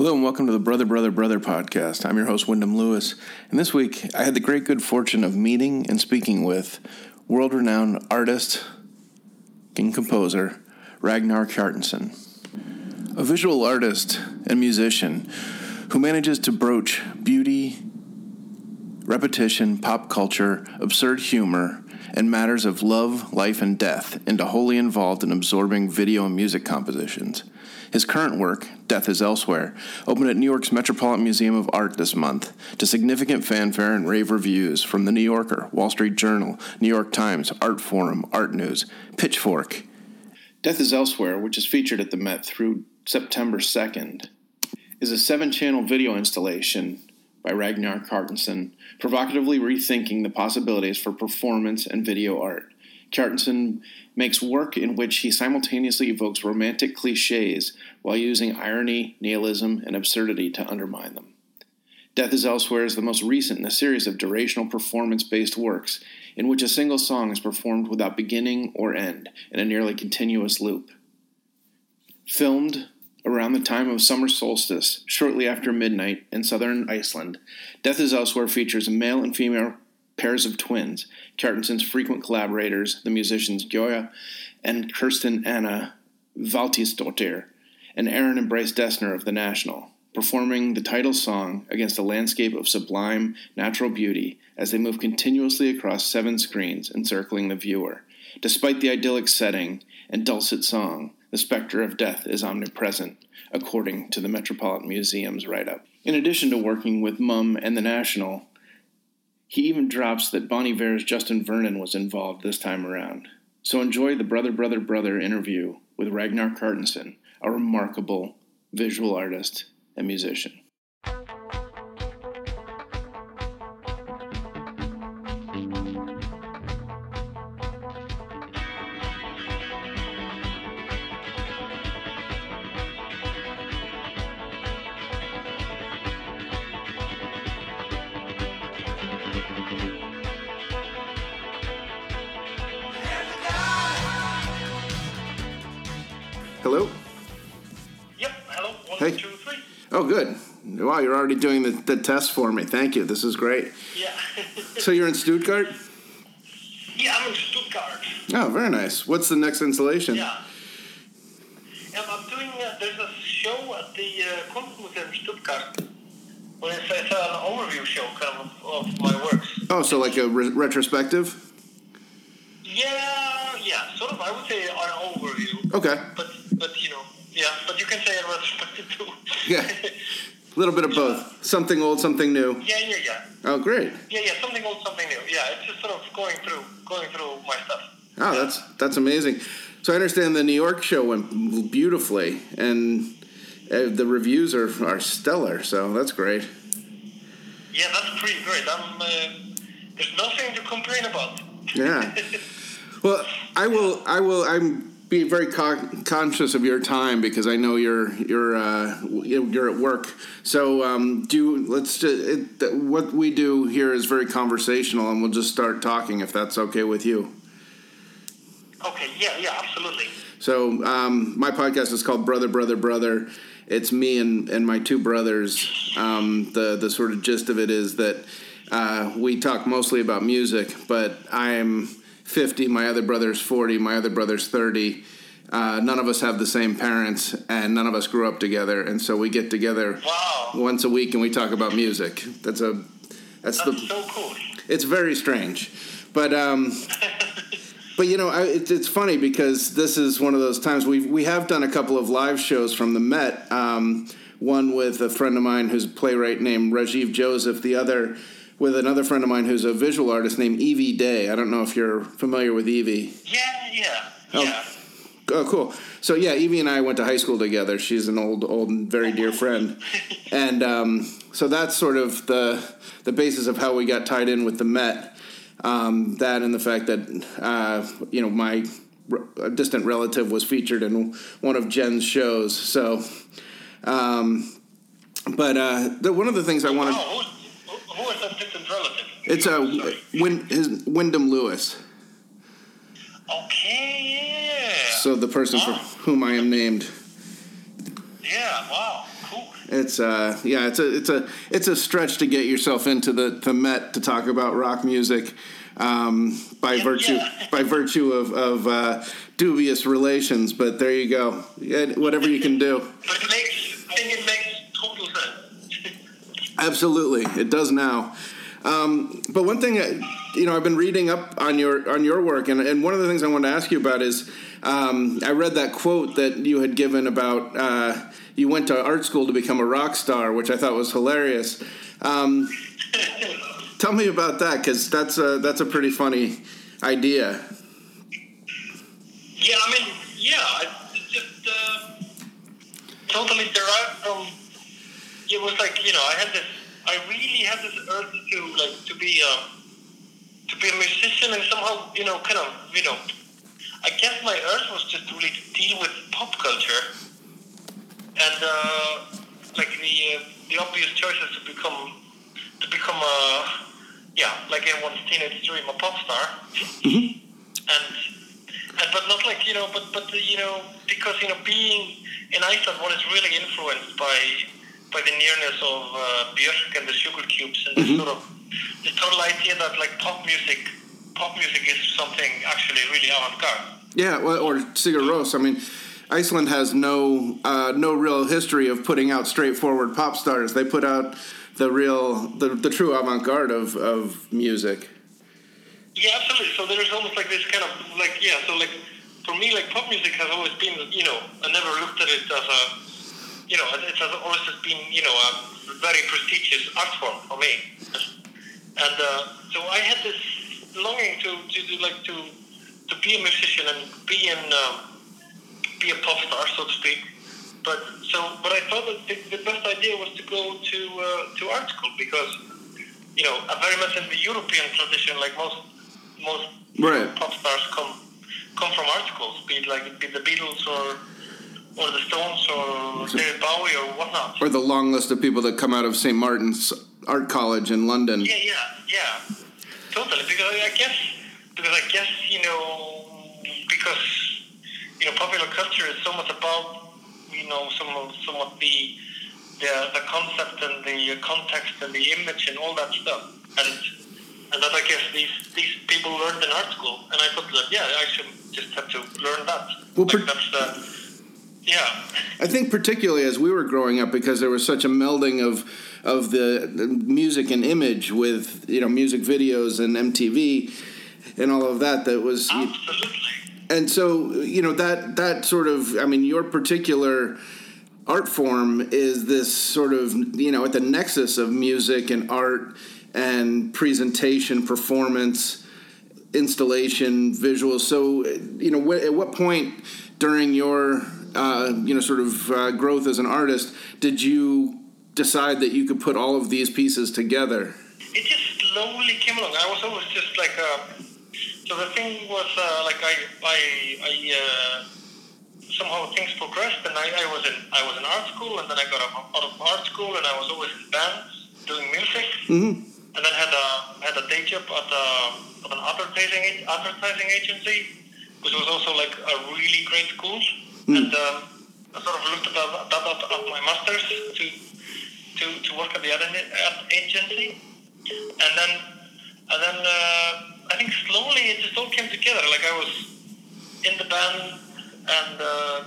Hello and welcome to the Brother, Brother, Brother podcast. I'm your host, Wyndham Lewis. And this week, I had the great good fortune of meeting and speaking with world renowned artist and composer Ragnar Kjartansson, a visual artist and musician who manages to broach beauty, repetition, pop culture, absurd humor, and matters of love, life, and death into wholly involved and absorbing video and music compositions. His current work, Death is Elsewhere, opened at New York's Metropolitan Museum of Art this month to significant fanfare and rave reviews from The New Yorker, Wall Street Journal, New York Times, Art Forum, Art News, Pitchfork. Death is Elsewhere, which is featured at the Met through September 2nd, is a seven channel video installation by Ragnar Kjartansson, provocatively rethinking the possibilities for performance and video art. Kjartansson makes work in which he simultaneously evokes romantic cliches while using irony, nihilism, and absurdity to undermine them. Death is Elsewhere is the most recent in a series of durational performance based works in which a single song is performed without beginning or end in a nearly continuous loop. Filmed around the time of summer solstice, shortly after midnight in southern Iceland, Death is Elsewhere features a male and female pairs of twins, Kjartansson's frequent collaborators, the musicians Gyða and Kirsten Anna Valtýsdóttir, and Aaron and Bryce Dessner of The National, performing the title song against a landscape of sublime natural beauty as they move continuously across seven screens encircling the viewer. Despite the idyllic setting and dulcet song, the specter of death is omnipresent, according to the Metropolitan Museum's write up. In addition to working with Mum and The National, he even drops that Bon Iver's Justin Vernon was involved this time around. So enjoy the Brother, Brother, Brother interview with Ragnar Kjartansson, a remarkable visual artist and musician. You're already doing the, the test for me. Thank you. This is great. Yeah. So you're in Stuttgart? yeah, I'm in Stuttgart. Oh, very nice. What's the next installation? Yeah. And I'm doing. Uh, there's a show at the uh, Kunstmuseum Stuttgart. Well, it's, it's an overview show, kind of, of my works. Oh, so like a re- retrospective? Yeah, yeah, sort of. I would say an overview, Okay. but but you know, yeah, but you can say a retrospective too. Yeah. A little bit of both. Something old, something new. yeah, yeah, yeah. Oh, great. Yeah, yeah, something old, something new. Yeah, it's just sort of going through, going through my stuff. Oh, that's that's amazing. So I understand the New York show went beautifully, and uh, the reviews are are stellar. So that's great. Yeah, that's pretty great. I'm, uh, there's nothing to complain about. Yeah. Well, I will. I will. I'm be very con- conscious of your time because I know you're you're uh, you're at work. So um, do let's just, it, what we do here is very conversational, and we'll just start talking if that's okay with you. Okay, yeah, yeah, absolutely. So um, my podcast is called Brother, Brother, Brother. It's me and, and my two brothers. Um, the the sort of gist of it is that uh, we talk mostly about music, but I'm 50, my other brother's 40, my other brother's 30. Uh, none of us have the same parents, and none of us grew up together, and so we get together Wow, once a week and we talk about music. That's a that's that's the so cool. it's very strange, but um, but you know, I, it, it's funny because this is one of those times we we have done a couple of live shows from the Met. Um, one with a friend of mine who's a playwright named Rajiv Joseph. The other with another friend of mine who's a visual artist named Evie Day. I don't know if you're familiar with Evie. Yeah, yeah, Oh. yeah. Oh, cool. So yeah, Evie and I went to high school together. She's an old, old, and very dear friend, and um, so that's sort of the the basis of how we got tied in with the Met. Um, that and the fact that uh, you know my distant relative was featured in one of Jen's shows. So, um, but uh, the, one of the things I wanted Oh, who, who, it's a Sorry. Win, his Wyndham Lewis. Okay, yeah. So the person for whom I am named. Yeah, wow, cool. It's uh yeah it's a it's a it's a stretch to get yourself into the the Met to talk about rock music um, by Yeah, virtue yeah. by virtue of of uh, dubious relations. But there you go. Yeah, whatever you can do. But it makes, I think it makes total sense. Absolutely, it does now. Um, but one thing, uh, you know, I've been reading up on your on your work, and, and one of the things I wanted to ask you about is um, I read that quote that you had given about uh, you went to art school to become a rock star, which I thought was hilarious. Um, tell me about that, because that's a that's a pretty funny idea. Yeah, I mean, yeah, it's just uh, totally derived from. It was like you know, I had this. I really had this urge to like to be a to be a musician and somehow you know kind of you know. I guess my urge was just really to deal with pop culture, and uh, like the uh, the obvious choice is to become to become a yeah like everyone's teenage dream a pop star, and and but not like you know, but but you know, because you know, being in Iceland, one is really influenced by by the nearness of uh, Björk and the Sugar Cubes and the sort of the total idea that like pop music, pop music is something actually really avant-garde. Yeah, well, or Sigur Rós. I mean, Iceland has no uh, no real history of putting out straightforward pop stars. They put out the real, the, the true avant garde of, of music. Yeah, absolutely. So there is almost like this kind of like yeah. So like for me, like pop music has always been you know I never looked at it as a you know it has always been you know a very prestigious art form for me. And uh, so I had this longing to, to, to like to to be a musician and be in um, be a pop star, so to speak. But so, but I thought that the, the best idea was to go to uh, to art school because you know, uh, very much in the European tradition, like most most Right. pop stars come come from art schools, be it like be it the Beatles or or the Stones or David Bowie or whatnot. Or the long list of people that come out of St. Martin's Art College in London. Yeah, yeah, yeah, totally. Because I I guess because I guess you know because you know popular culture is so much about you know some of some of the the the concept and the context and the image and all that stuff and and that I guess these these people learned in art school and I thought that yeah I should just have to learn that Well, like per- that's the yeah I think particularly as we were growing up, because there was such a melding of of the, the music and image with you know music videos and MTV and all of that. That was absolutely and so you know that that sort of i mean your particular art form is this sort of you know at the nexus of music and art and presentation performance installation visuals so you know at what point during your uh, you know sort of uh, growth as an artist did you decide that you could put all of these pieces together it just slowly came along. I was always just like, uh, so the thing was uh, like I, I, I uh, somehow things progressed, and I, I was in, I was in art school, and then I got out of art school, and I was always in bands doing music, mm-hmm. and then had a had a day job at, a, at an advertising advertising agency, which was also like a really great school, and um, I sort of looked at that, that at, at my masters to to to work at the ad agency, and then and then uh, I think slowly it just all came together. Like I was in the band and uh,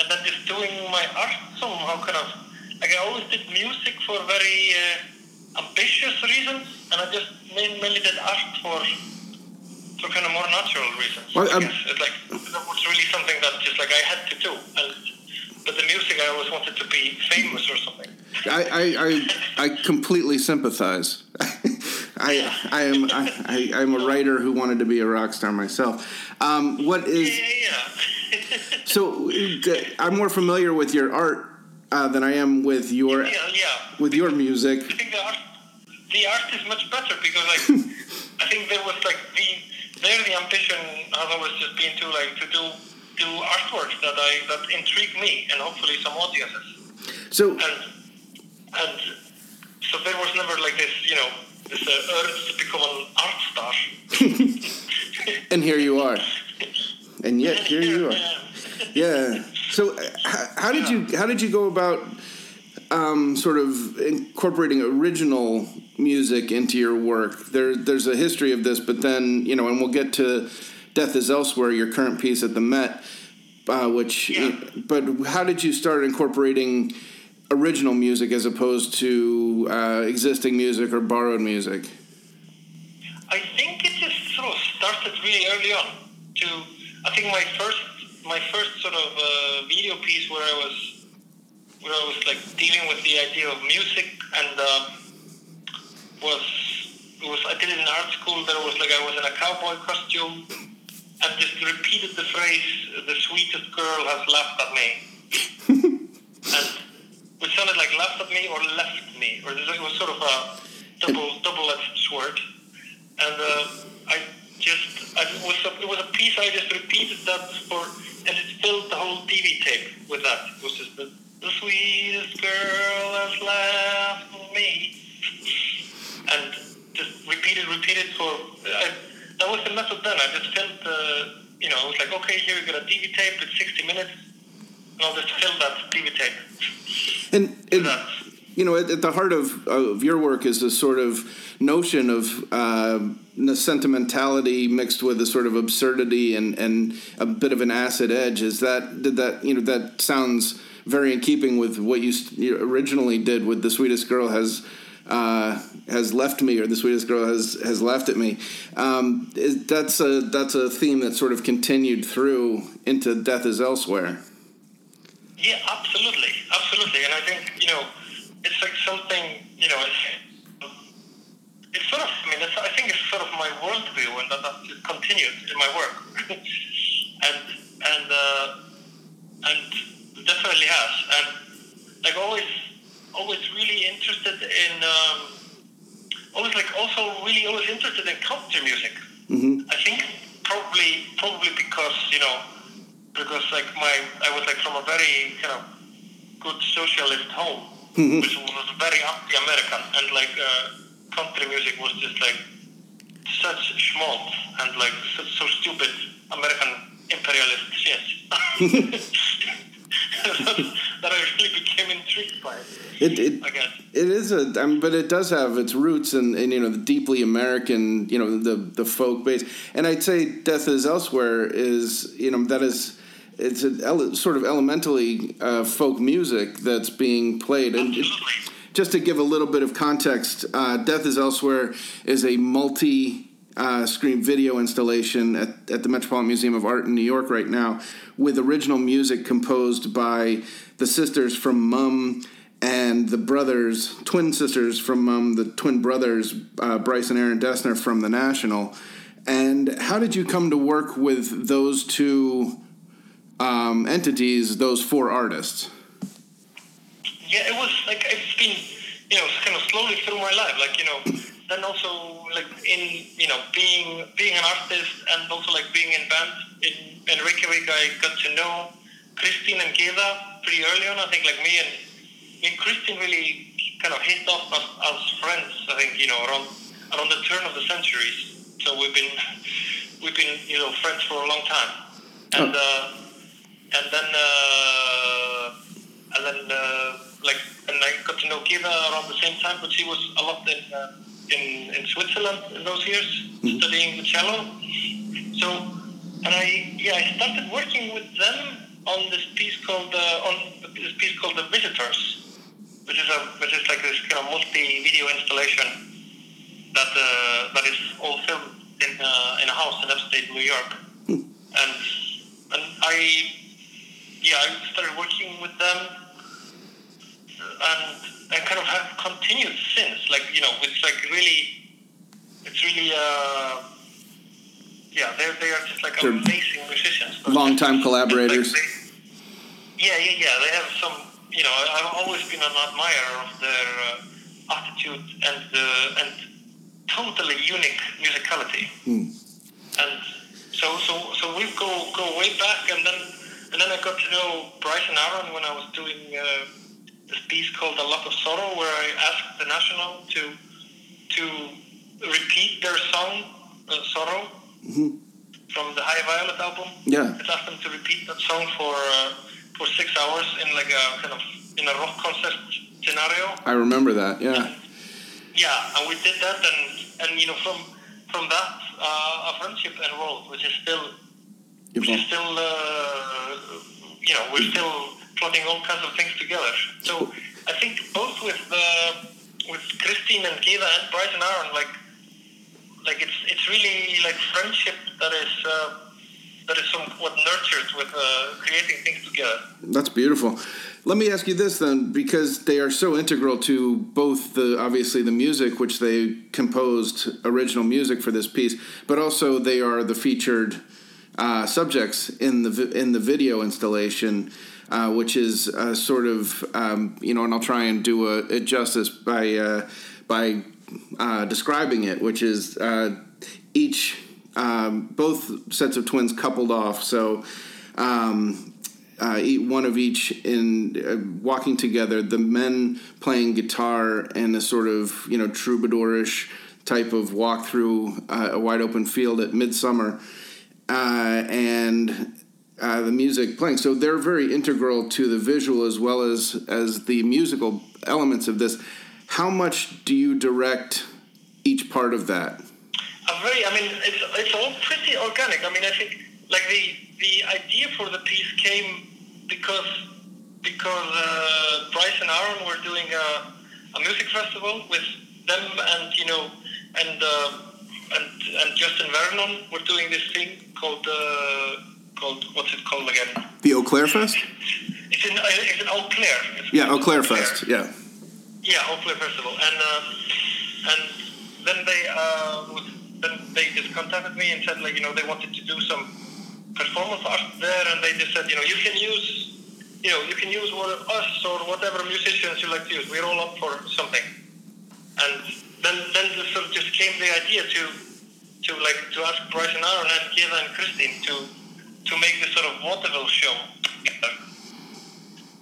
and then just doing my art somehow kind of. Like I always did music for very uh, ambitious reasons, and I just mainly did art for for kind of more natural reasons. Well, um, it's like that was really something that just like I had to do, and but the music I always wanted to be famous or something. I, I, I, I completely sympathize. I, I am I, I, I'm a writer who wanted to be a rock star myself. Um, what Yeah, yeah, yeah. so? I'm more familiar with your art uh, than I am with your yeah, yeah. with your music. I think the art, the art is much better because like I think there was like the there the ambition has always just been to like to do do artworks that I that intrigue me and hopefully some audiences So and and so there was never like this you know this uh, urge to become an art star. and here you are, and yet here you are. Yeah. So uh, how, how did you how did you go about um, sort of incorporating original music into your work. There, there's a history of this, but then you know, and we'll get to "Death Is Elsewhere," your current piece at the Met, uh, which. Yeah. But how did you start incorporating original music as opposed to uh, existing music or borrowed music? I think it just sort of started really early on. To I think my first my first sort of uh, video piece where I was where I was like dealing with the idea of music and um, was it was I did it in art school. There was like I was in a cowboy costume and just repeated the phrase "the sweetest girl has laughed at me," and it sounded like laughed at me or left me, or it was sort of a double double-edged sword. And uh, I just I, it was a, it was a piece I just repeated that for, and it filled the whole TV tape with that. It was just the, the sweetest girl has left me, and just repeated, repeated for. I, that was the method then. I just filled the, you know, I was like, okay, here we got a TV tape. It's 60 minutes. And I'll just fill that TV tape. And, and That. you know, at, at the heart of, of your work is this sort of notion of uh, sentimentality mixed with a sort of absurdity and, and a bit of an acid edge. Is that did that you know that sounds very in keeping with what you, you originally did with the sweetest girl has. Uh, has left me, or the sweetest girl has has laughed at me. Um, is, that's a that's a theme that sort of continued through into Death Is Elsewhere. Yeah, absolutely, absolutely. And I think you know, it's like something you know, it's, it's sort of. I mean, I think it's sort of my worldview, and that that continued in my work, and and uh, and definitely has, and like always, always really interested in. Um, always like also really always interested in country music. hmm I think probably probably because you know because like my I was like from a very kind of good socialist home, Mhm. which was very anti-American, and like uh, country music was just like such schmaltz and like such so stupid American imperialist shit. that I really became intrigued by it. It, I guess. It is a, I mean, but it does have its roots in, in you know the deeply American, you know the the folk base, and I'd say Death Is Elsewhere is you know that is it's a ele- sort of elementally uh, folk music that's being played, and Absolutely. just to give a little bit of context, uh, Death Is Elsewhere is a multi uh, screen video installation at, at the Metropolitan Museum of Art in New York right now with original music composed by the sisters from Mum and the brothers, twin sisters from Mum, the twin brothers, uh, Bryce and Aaron Dessner from The National. And how did you come to work with those two um, entities, those four artists? Yeah, it was like it's been, you know, kind of slowly through my life. Like you know, then also like in you know being being an artist and also like being in band in in Reykjavik, I got to know Christine and Gyða pretty early on. I think like me and me and Christine really kind of hit off as, as friends. I think you know around around the turn of the centuries. So we've been we've been you know friends for a long time, and uh, and then. Uh, and then uh, like and I got to know Gyða around the same time, but she was a lot in uh, in, in Switzerland in those years studying the cello. So and I yeah I started working with them on this piece called uh, on this piece called The Visitors, which is a which is like this kind of multi-video installation that uh, that is all filmed in uh, in a house in upstate New York, and and I yeah, I started working with them, and I kind of have continued since. Like you know, it's like really, it's really, uh, yeah, they're they are just like They're amazing musicians. Longtime collaborators. Like they- yeah, yeah, yeah. They have some. You know, I've always been an admirer of their uh, attitude and uh, and totally unique musicality. Hmm. And so, so, so we go go way back, and then and then I got to know Bryce and Aaron when I was doing uh, this piece called "A Lot of Sorrow," where I asked the National to to repeat their song uh, "Sorrow" Mhm. from the High Violet album. Yeah. I asked them to repeat that song for uh, for six hours in like a kind of in a rock concert scenario. I remember that. Yeah. Yeah, and we did that, and and you know from from that uh, a friendship enrolled, which is still which is still uh, you know we're still plotting all kinds of things together. So I think both with uh, with Christine and Gyða and Bryce and Aaron, like like it's it's really like friendship that is. Uh, that is somewhat nurtured with uh, creating things together. That's beautiful. Let me ask you this then, because they are so integral to both the obviously the music, which they composed original music for this piece, but also they are the featured uh, subjects in the in the video installation. Uh, which is uh, sort of um, you know, and I'll try and do a, a justice by uh, by describing it, which is each um, both sets of twins coupled off. So um, uh, one of each in uh, walking together. The men playing guitar and a sort of you know troubadourish type of walk through uh, a wide open field at midsummer, and. Uh, the music playing, so they're very integral to the visual as well as as the musical elements of this. How much do you direct each part of that? I'm very. I mean, it's it's all pretty organic. I mean, I think like the the idea for the piece came because because uh, Bryce and Aaron were doing a, a music festival with them, and you know, and uh, and and Justin Vernon were doing this thing called uh, called what's it called again? The Eau Claire Fest. It's in it's in Eau Claire. It's yeah, Eau Claire Fest. Yeah. Yeah, Eau Claire Festival, and uh, and then they uh, then they just contacted me and said like you know they wanted to do some performance art there, and they just said you know you can use you know you can use one of us or whatever musicians you like to use. We're all up for something, and then then sort of just came the idea to to like to ask Bryce and Aaron and Gyða and Christine to to make this sort of vaudeville show.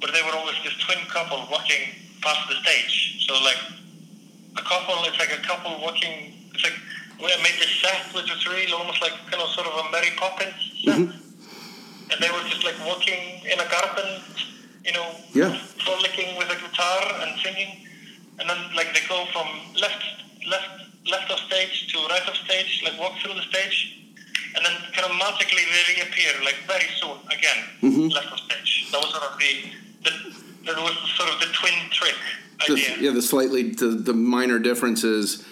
But they were always this twin couple walking past the stage. So like a couple, it's like a couple walking. It's like we made this set which was really almost like you know, sort of a Mary Poppins set. Mm-hmm. And they were just like walking in a garden, you know, yeah. frolicking with a guitar and singing. And then like they go from left left left of stage to right of stage, like walk through the stage. And then kind of magically they reappear like very soon again, mm-hmm. left of stage. That was sort of the, the that was sort of the twin trick idea. yeah, the slightly the, the minor differences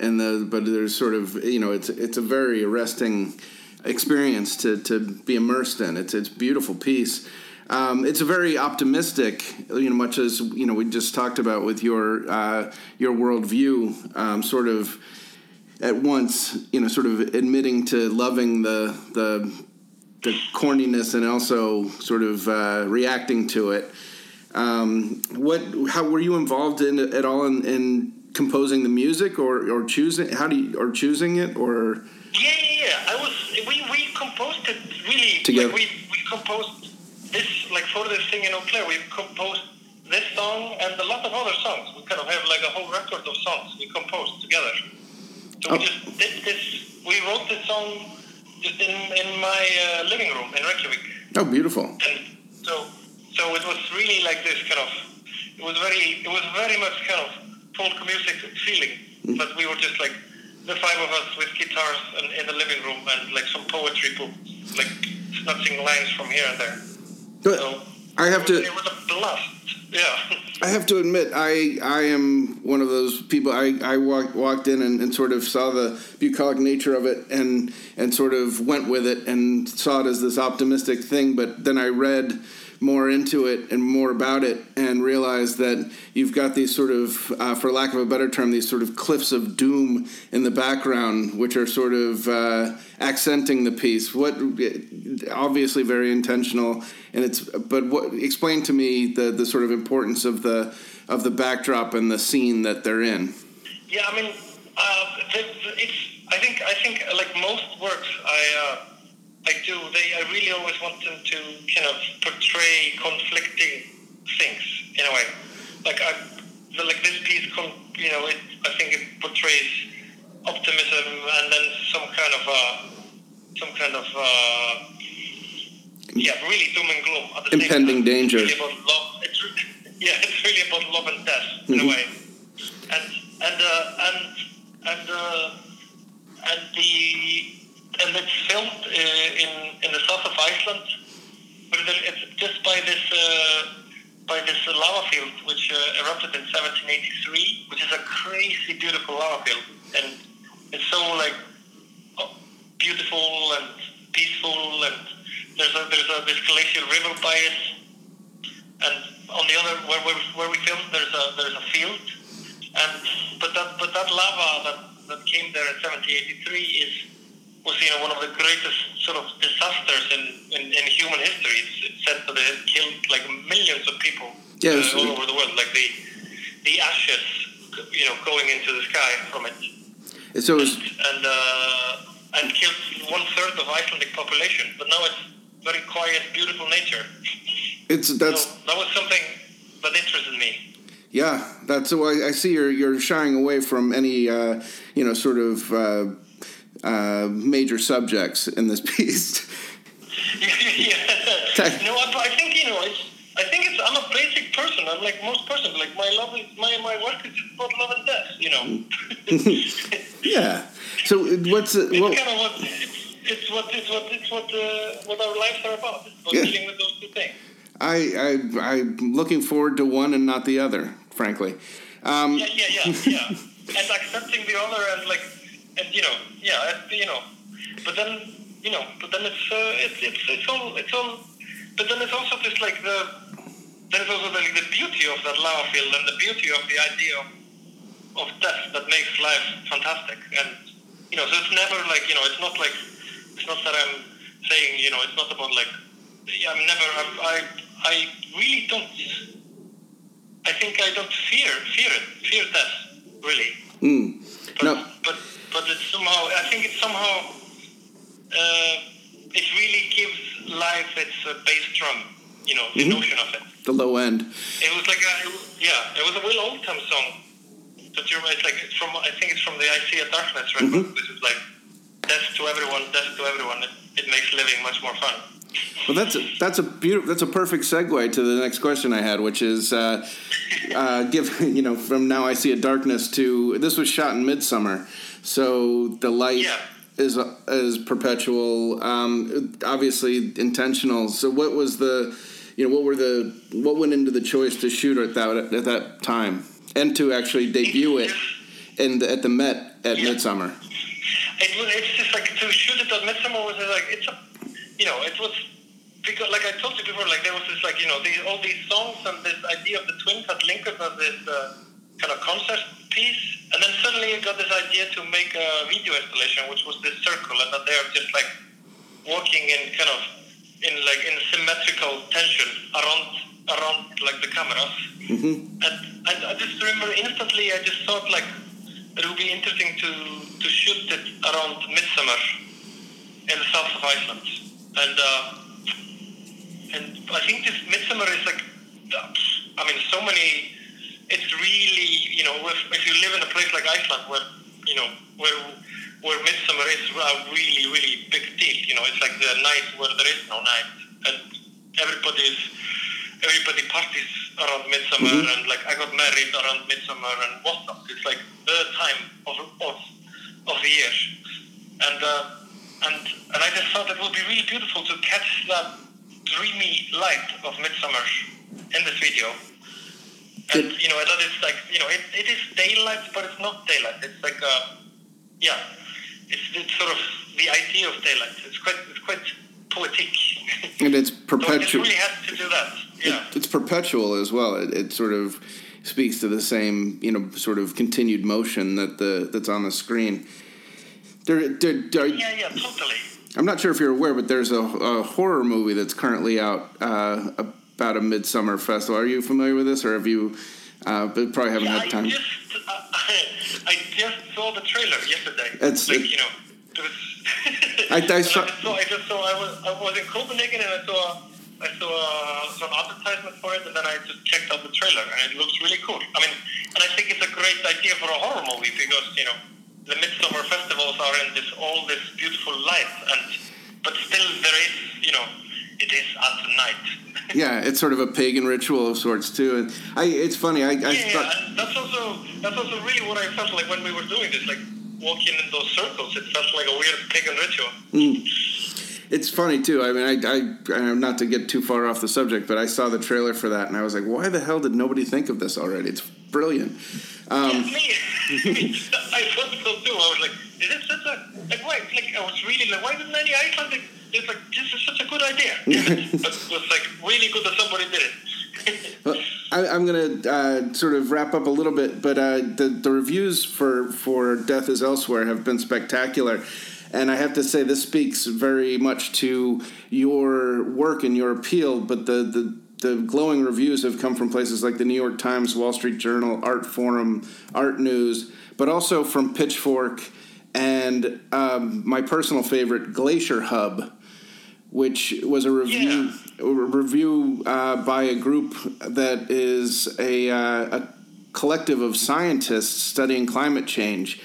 and the but there's sort of you know it's it's a very arresting experience to to be immersed in. It's it's beautiful piece. Um, it's a very optimistic, you know, much as you know we just talked about with your uh, your worldview, um, sort of at once, you know, sort of admitting to loving the the the corniness and also sort of uh, reacting to it. Um, what? How were you involved in at all in, in composing the music or, or choosing how do you or choosing it or yeah yeah, yeah. I was we, we composed it really together like we, we composed this like for this thing in Eau Claire we composed this song and a lot of other songs we kind of have like a whole record of songs we composed together so oh. we just did this we wrote this song just in, in my uh, living room in Reykjavik oh beautiful and so so it was really like this kind of it was very it was very much kind of folk music feeling. Mm. But we were just like the five of us with guitars and in the living room and like some poetry books, like snatching lines from here and there. So I have to. It was a blast. Yeah. I have to admit, I I am one of those people. I I walked walked in and, and sort of saw the bucolic nature of it and and sort of went with it and saw it as this optimistic thing. But then I read more into it and more about it and realize that you've got these sort of, uh, for lack of a better term, these sort of cliffs of doom in the background, which are sort of uh, accenting the piece. What obviously very intentional, and it's but what explain to me the the sort of importance of the of the backdrop and the scene that they're in. Yeah, I mean, uh, it's. I think I think like most works, I uh, I do. They, I really always want them to kind of portray conflicting things in a way. Like I, like this piece, you know, it, I think it portrays optimism and then some kind of uh, some kind of uh, yeah, really doom and gloom. At the Impending same time. danger. It's really about love. It's, yeah, it's really about love and death in a way, and and uh, and and uh, and the and it's filmed uh, in in the south of Iceland, but it's just by this uh, by this lava field which uh, erupted in 1783, which is a crazy beautiful lava field, and it's so like beautiful and peaceful, and there's a there's a this glacial river by it, and on the other where where, where we filmed there's a there's a field, and but that but that lava that that came there in 1783 is was you know one of the greatest sort of disasters in, in, in human history. It's, it's said that it killed like millions of people Yeah, uh, all over the world. Like the the ashes, you know, going into the sky from it, So it was, and uh, and killed one third of Icelandic population. But now it's very quiet, beautiful nature. it's that's so that was something that interested me. yeah. That's why I see you're you're shying away from any uh, you know sort of uh, uh, major subjects in this piece. yeah. No, I, I think you know. It's, I think it's. I'm a basic person. I'm like most persons. Like my love is my my work is about love and death. You know. yeah. So what's it? Well, kind of what it's, it's what it's what it's what uh, what our lives are about. It's about Yeah. dealing with those two things. I I I'm looking forward to one and not the other. Frankly. Um, Yeah, yeah, yeah, yeah. and accepting the other and like, and you know, yeah, you know, but then you know, but then it's uh, it's it's it's all it's all, but then it's also just like the there's also the, the beauty of that lava field and the beauty of the idea of, of death that makes life fantastic and you know so it's never like you know it's not like it's not that I'm saying you know it's not about like I'm never I'm, I I really don't I think I don't fear fear it fear death really mm, but no. but but it's somehow I think it's somehow uh, it really gives life its uh, bass drum you know the notion of it The low end. it was like a, it was, yeah, it was a Will Oldham song. Don't you? It's like it's from I think it's from the I See a Darkness record. This is like death to everyone, death to everyone. It, it makes living much more fun. Well, that's a, that's a beautiful. That's a perfect segue to the next question I had, which is, uh, uh, give you know, from now I see a darkness to this was shot in midsummer, so the light Yeah. is is perpetual, um, obviously intentional. So what was the, you know, what were the what went into the choice to shoot at that at that time and to actually debut it in the, at the Met at Yeah. midsummer? It was it's just like to shoot it at Midsummer was like it's a you know it was because like I told you before like there was this like you know these all these songs and this idea of the twins had linked us as this uh, kind of concert piece and then suddenly I got this idea to make a video installation which was this circle and that they are just like walking in kind of in like in symmetrical tension around around like the cameras hmm and, and I just remember instantly, I just thought like it would be interesting to, to shoot it around midsummer in the south of Iceland. And uh, and I think this midsummer is like, I mean, so many. It's really you know if, if you live in a place like Iceland where you know where where midsummer is a really really big deal. You know, it's like the night where there is no night, and everybody's everybody parties around midsummer Mhm. and like I got married around midsummer and whatnot. It's like the time of of, of the year, and uh, and and I just thought it would be really beautiful to catch that dreamy light of midsummer in this video. And you know that it's like you know it, it is daylight, but it's not daylight. It's like uh, yeah, it's, it's sort of the idea of daylight. It's quite it's quite poetic. And it's perpetual. so it really has to do that. Yeah. It- it's perpetual as well. It, it sort of speaks to the same, you know, sort of continued motion that the that's on the screen. There, there, there- Yeah, yeah, totally. I'm not sure if you're aware, but there's a, a horror movie that's currently out uh, about a midsummer festival. Are you familiar with this, or have you? Uh, but probably haven't Yeah, had time. I just uh, I just saw the trailer yesterday. It's- like it- you know, was. I- I saw- just saw. I just saw. I was I was in Copenhagen and I saw. I saw uh, an advertisement for it, and then I just checked out the trailer, and it looks really cool. I mean, and I think it's a great idea for a horror movie because you know the midsummer festivals are in this all this beautiful light, and but still there is you know it is at night. yeah, it's sort of a pagan ritual of sorts too, and I. It's funny. I, I yeah, thought, that's also that's also really what I felt like when we were doing this, like walking in those circles. It felt like a weird pagan ritual. Mm. It's funny too. I mean, I, I, not to get too far off the subject, but I saw the trailer for that, and I was like, "Why the hell did nobody think of this already?" It's brilliant. Um, yeah, me, I thought so too. I was like, "Is it such a like why?" Like I was reading like, "Why didn't any Icelandic?" It's like this is such a good idea. but it was like really good that somebody did it. well, I, am going to uh, sort of wrap up a little bit, but uh, the the reviews for for Death Is Elsewhere have been spectacular. And I have to say, this speaks very much to your work and your appeal. But the, the the glowing reviews have come from places like the New York Times, Wall Street Journal, Art Forum, Art News, but also from Pitchfork and um, my personal favorite, Glacier Hub, which was a review yeah. a review uh, by a group that is a, uh, a collective of scientists studying climate change.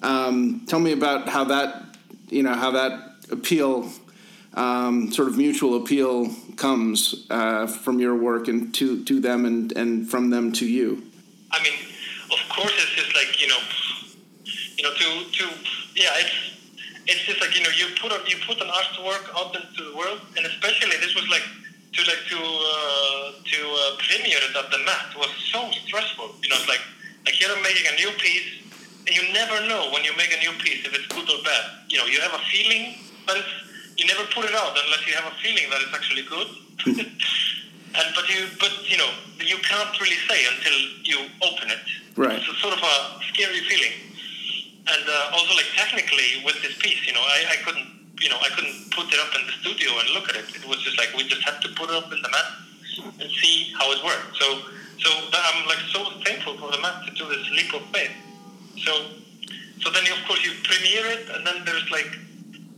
Um, tell me about how that you know how that appeal, um, sort of mutual appeal, comes uh, from your work and to to them and and from them to you. I mean, of course, it's just like you know, you know, to to yeah, it's it's just like you know, you put a, you put an artwork out into the world, and especially this was like to like to uh, to uh, premiere it at the Met was so stressful. You know, it's like like here I'm making a new piece and you never know when you make a new piece if it's good or bad. You know, you have a feeling, but it's, you never put it out unless you have a feeling that it's actually good. and but you but you know you can't really say until you open it. Right. It's a sort of a scary feeling. And uh, also, like technically, with this piece, you know, I, I couldn't, you know, I couldn't put it up in the studio and look at it. It was just like we just had to put it up in the Met and see how it worked. So, so I'm like so thankful for the Met to do this leap of faith so, so then of course you premiere it, and then there's like,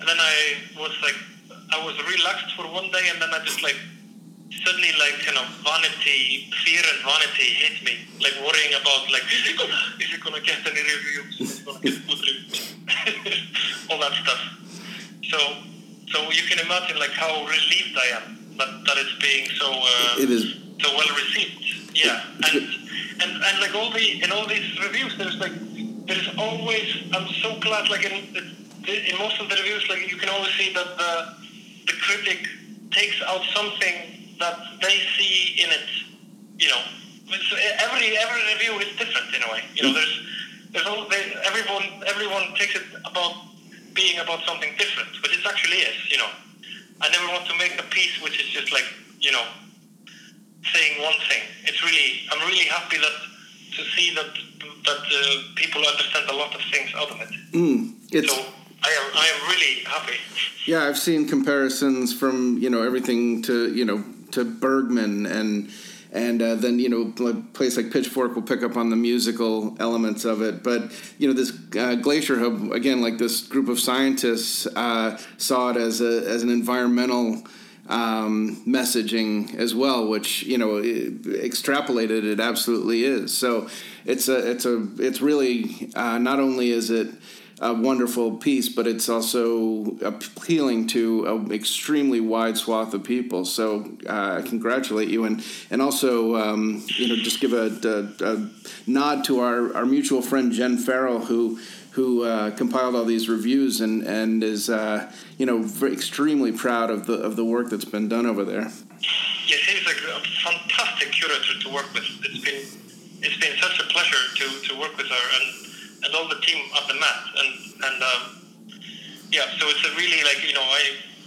and then I was like, I was relaxed for one day, and then I just like suddenly like kind of vanity, fear and vanity hit me, like worrying about like, is it gonna, is it gonna get any reviews? Is it gonna get good reviews? All that stuff. So, so you can imagine like how relieved I am that, that it's being so uh, it is so well received. Yeah, and and and like all the in all these reviews, there's like there is always. I'm so glad. Like in in most of the reviews, like you can always see that the the critic takes out something that they see in it. You know, every every review is different in a way. You know, there's there's all, there, everyone everyone takes it about being about something different, which it actually is. You know, I never want to make a piece which is just like you know saying one thing. It's really I'm really happy that to see that that uh, people understand a lot of things out of it. Mm, so I am I am really happy. Yeah, I've seen comparisons from you know everything to you know to Bergman and and uh, then you know a place like Pitchfork will pick up on the musical elements of it. But you know this uh, Glacier Hub again, like this group of scientists uh, saw it as a as an environmental um, messaging as well, which you know extrapolated it absolutely is. So it's a it's a it's really uh, not only is it a wonderful piece, but it's also appealing to an extremely wide swath of people. So uh, I congratulate you, and and also um, you know just give a, a, a, nod to our, our mutual friend Jen Farrell who who uh, compiled all these reviews and and is uh, you know extremely proud of the of the work that's been done over there. Yes, he's a, a fantastic curator to work with. It's been it's been such a pleasure to, to work with her and, and all the team at the Met. and and um, yeah, so it's a really like you know I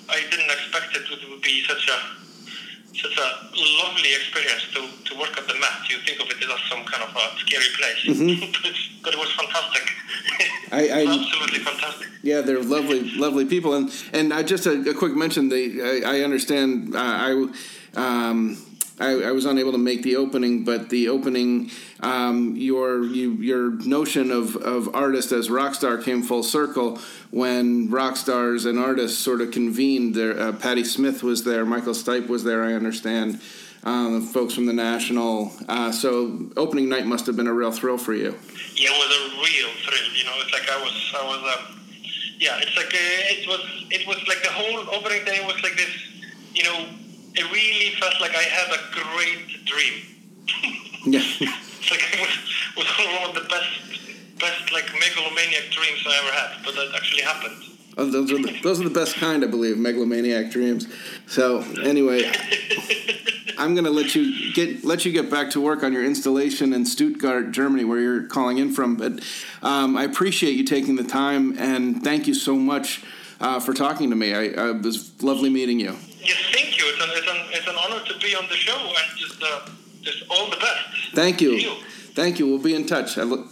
I didn't expect it would be such a such a lovely experience to, to work at the Met. You think of it as some kind of a scary place, mm-hmm. but, but, it was fantastic. I, I, absolutely fantastic. Yeah, they're lovely, lovely people, and and I just a, a quick mention. They, I, I understand. Uh, I. Um, I, I, was unable to make the opening, but the opening, um, your you, your notion of, of artist as rock star came full circle when rock stars and artists sort of convened. There, uh, Patti Smith was there, Michael Stipe was there. I understand, um, folks from the National. Uh, so opening night must have been a real thrill for you. Yeah, it was a real thrill. You know, it's like I was, I was, um, yeah, it's like uh, it was, it was like the whole opening day was like this you know, it really felt like I had a great dream. Yeah. it's like it was, was one of the best, best like megalomaniac dreams I ever had, but that actually happened. Oh, those are the, those are the best kind, I believe, megalomaniac dreams. So anyway, I'm gonna let you get let you get back to work on your installation in Stuttgart, Germany, where you're calling in from. But um, I appreciate you taking the time, and thank you so much uh, for talking to me. I, I it was lovely meeting you. Yes, thank you. It's an, it's an, it's an honor to be on the show, and just uh, just all the best. Thank you. you. Thank you. We'll be in touch. I look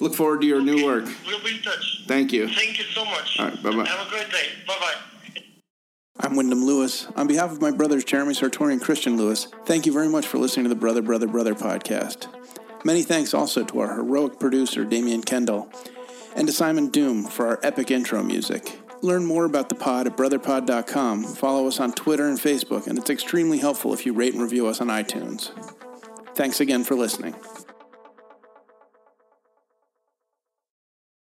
look forward to your new work. We'll be in touch. Thank you. Thank you so much. All right, bye-bye. Have a great day. Bye bye. I'm Wyndham Lewis. On behalf of my brothers Jeremy Sartori and Christian Lewis, thank you very much for listening to the Brother, Brother, Brother podcast. Many thanks also to our heroic producer, Damian Kendall, and to Simon Doom for our epic intro music. Learn more about the pod at brotherpod.com, follow us on Twitter and Facebook, and it's extremely helpful if you rate and review us on iTunes. Thanks again for listening.